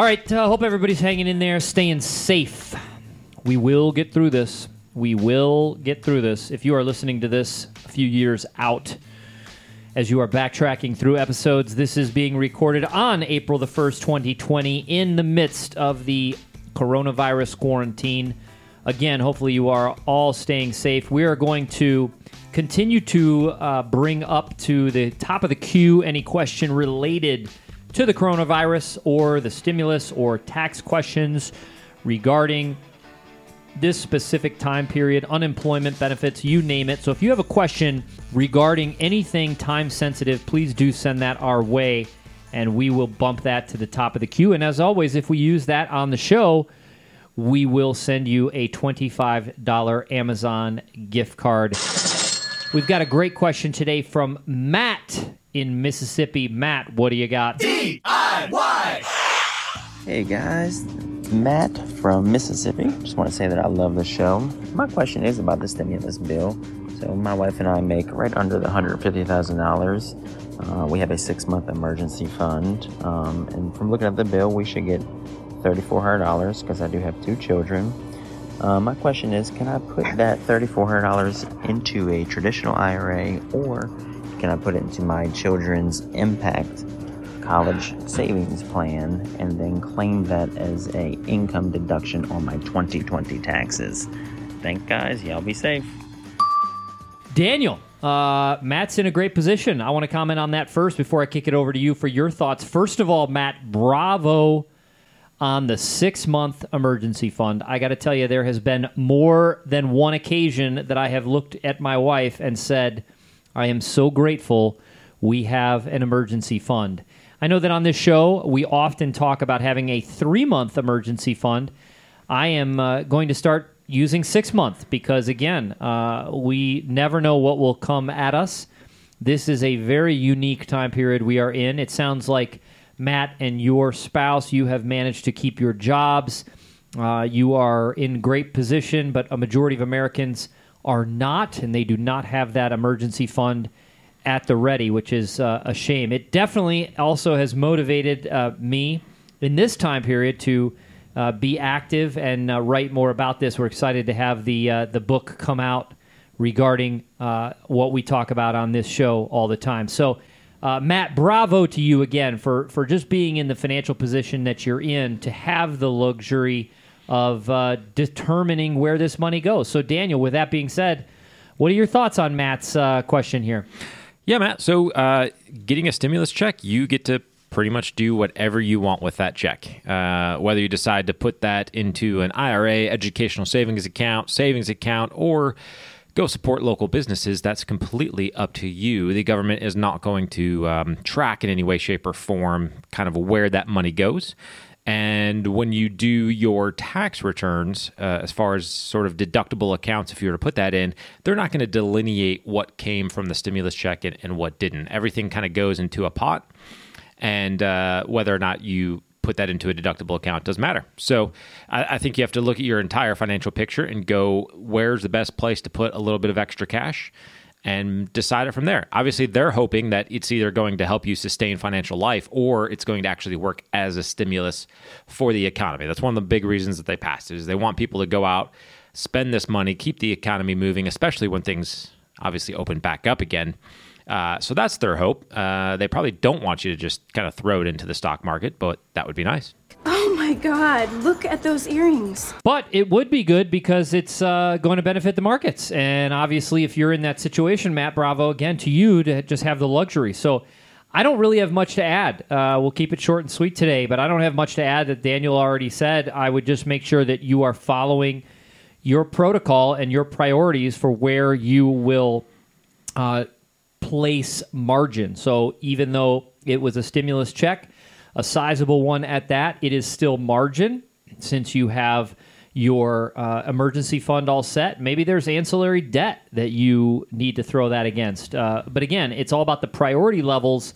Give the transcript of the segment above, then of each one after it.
All right, uh, hope everybody's hanging in there, staying safe. We will get through this. We will get through this. If you are listening to this a few years out, as you are backtracking through episodes, this is being recorded on April the 1st, 2020, in the midst of the coronavirus quarantine. Again, hopefully you are all staying safe. We are going to continue to uh, bring up to the top of the queue any question related to the coronavirus or the stimulus or tax questions regarding this specific time period, unemployment benefits, you name it. So if you have a question regarding anything time sensitive, please do send that our way and we will bump that to the top of the queue. And as always, if we use that on the show, we will send you a $25 Amazon gift card. We've got a great question today from Matt in Mississippi. Matt, what do you got? DIY! Hey guys, Matt from Mississippi. Just want to say that I love the show. My question is about the stimulus bill. So, my wife and I make right under the $150,000. Uh, we have a six month emergency fund. Um, and from looking at the bill, we should get $3,400 because I do have two children. Uh, my question is can I put that $3,400 into a traditional IRA or can I put it into my children's MPACT college savings plan and then claim that as a income deduction on my 2020 taxes. Thank guys, y'all be safe. Daniel, uh, Matt's in a great position. I want to comment on that first before I kick it over to you for your thoughts. First of all, Matt, bravo on the six month emergency fund. I got to tell you, there has been more than one occasion that I have looked at my wife and said, I am so grateful we have an emergency fund. I know that on this show, we often talk about having a three month emergency fund. I am uh, going to start using six month because, again, uh, we never know what will come at us. This is a very unique time period we are in. It sounds like Matt and your spouse, you have managed to keep your jobs. Uh, you are in great position, but a majority of Americans are not, and they do not have that emergency fund at the ready, which is uh, a shame. It definitely also has motivated uh, me in this time period to uh, be active and uh, write more about this. We're excited to have the uh, the book come out regarding uh, what we talk about on this show all the time. So. Matt, bravo to you again for, for just being in the financial position that you're in to have the luxury of determining where this money goes. So, Daniel, with that being said, what are your thoughts on Matt's question here? Yeah, Matt. So, uh, getting a stimulus check, you get to pretty much do whatever you want with that check. Uh, whether you decide to put that into an IRA, educational savings account, savings account, or go support local businesses, that's completely up to you. The government is not going to um, track in any way, shape, or form kind of where that money goes. And when you do your tax returns, uh, as far as sort of deductible accounts, if you were to put that in, they're not going to delineate what came from the stimulus check and, and what didn't. Everything kind of goes into a pot. And uh, whether or not you put that into a deductible account doesn't matter. So I, I, think you have to look at your entire financial picture and go, where's the best place to put a little bit of extra cash? And decide it from there. Obviously, they're hoping that it's either going to help you sustain financial life or it's going to actually work as a stimulus for the economy. That's one of the big reasons that they passed it is they want people to go out, spend this money, keep the economy moving, especially when things obviously open back up again. Uh, so that's their hope. Uh, they probably don't want you to just kind of throw it into the stock market, but that would be nice. My God, look at those earrings. But it would be good because it's uh, going to benefit the markets. And obviously, if you're in that situation, Matt, bravo again to you to just have the luxury. So I don't really have much to add. Uh, we'll keep it short and sweet today, but I don't have much to add that Daniel already said. I would just make sure that you are following your protocol and your priorities for where you will uh, place margin. So even though it was a stimulus check, a sizable one at that. It is still margin. since you have your uh, emergency fund all set. Maybe there's ancillary debt that you need to throw that against. Uh, but again, it's all about the priority levels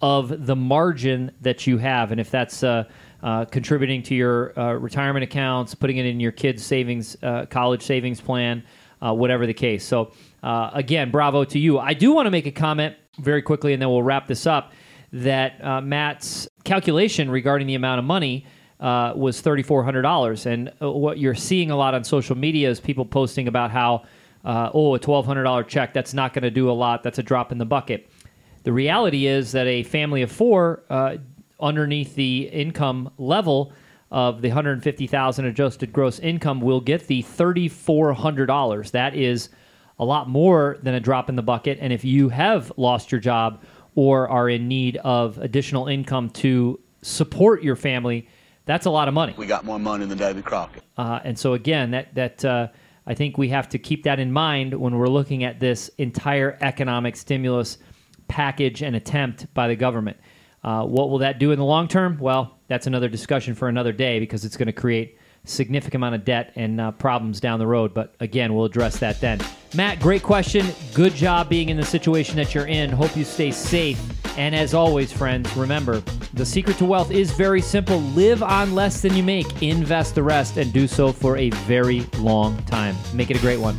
of the margin that you have, and if that's uh, uh, contributing to your uh, retirement accounts, putting it in your kids' savings, uh, college savings plan, whatever the case. So, again, bravo to you. I do want to make a comment very quickly, and then we'll wrap this up. That uh, Matt's calculation regarding the amount of money uh, was $3,400. And uh, what you're seeing a lot on social media is people posting about how, uh, oh, a $1,200 check, that's not going to do a lot. That's a drop in the bucket. The reality is that a family of four underneath the income level of the 150,000 adjusted gross income will get the $3400. That is a lot more than a drop in the bucket and if you have lost your job or are in need of additional income to support your family, that's a lot of money. We got more money than David Crockett. Uh, and so again, that that uh, I think we have to keep that in mind when we're looking at this entire economic stimulus package and attempt by the government. Uh, what will that do in the long term? Well, that's another discussion for another day because it's going to create significant amount of debt and uh, problems down the road. But again, we'll address that then. Matt, great question. Good job being in the situation that you're in. Hope you stay safe. And as always, friends, remember the secret to wealth is very simple live on less than you make, invest the rest, and do so for a very long time. Make it a great one.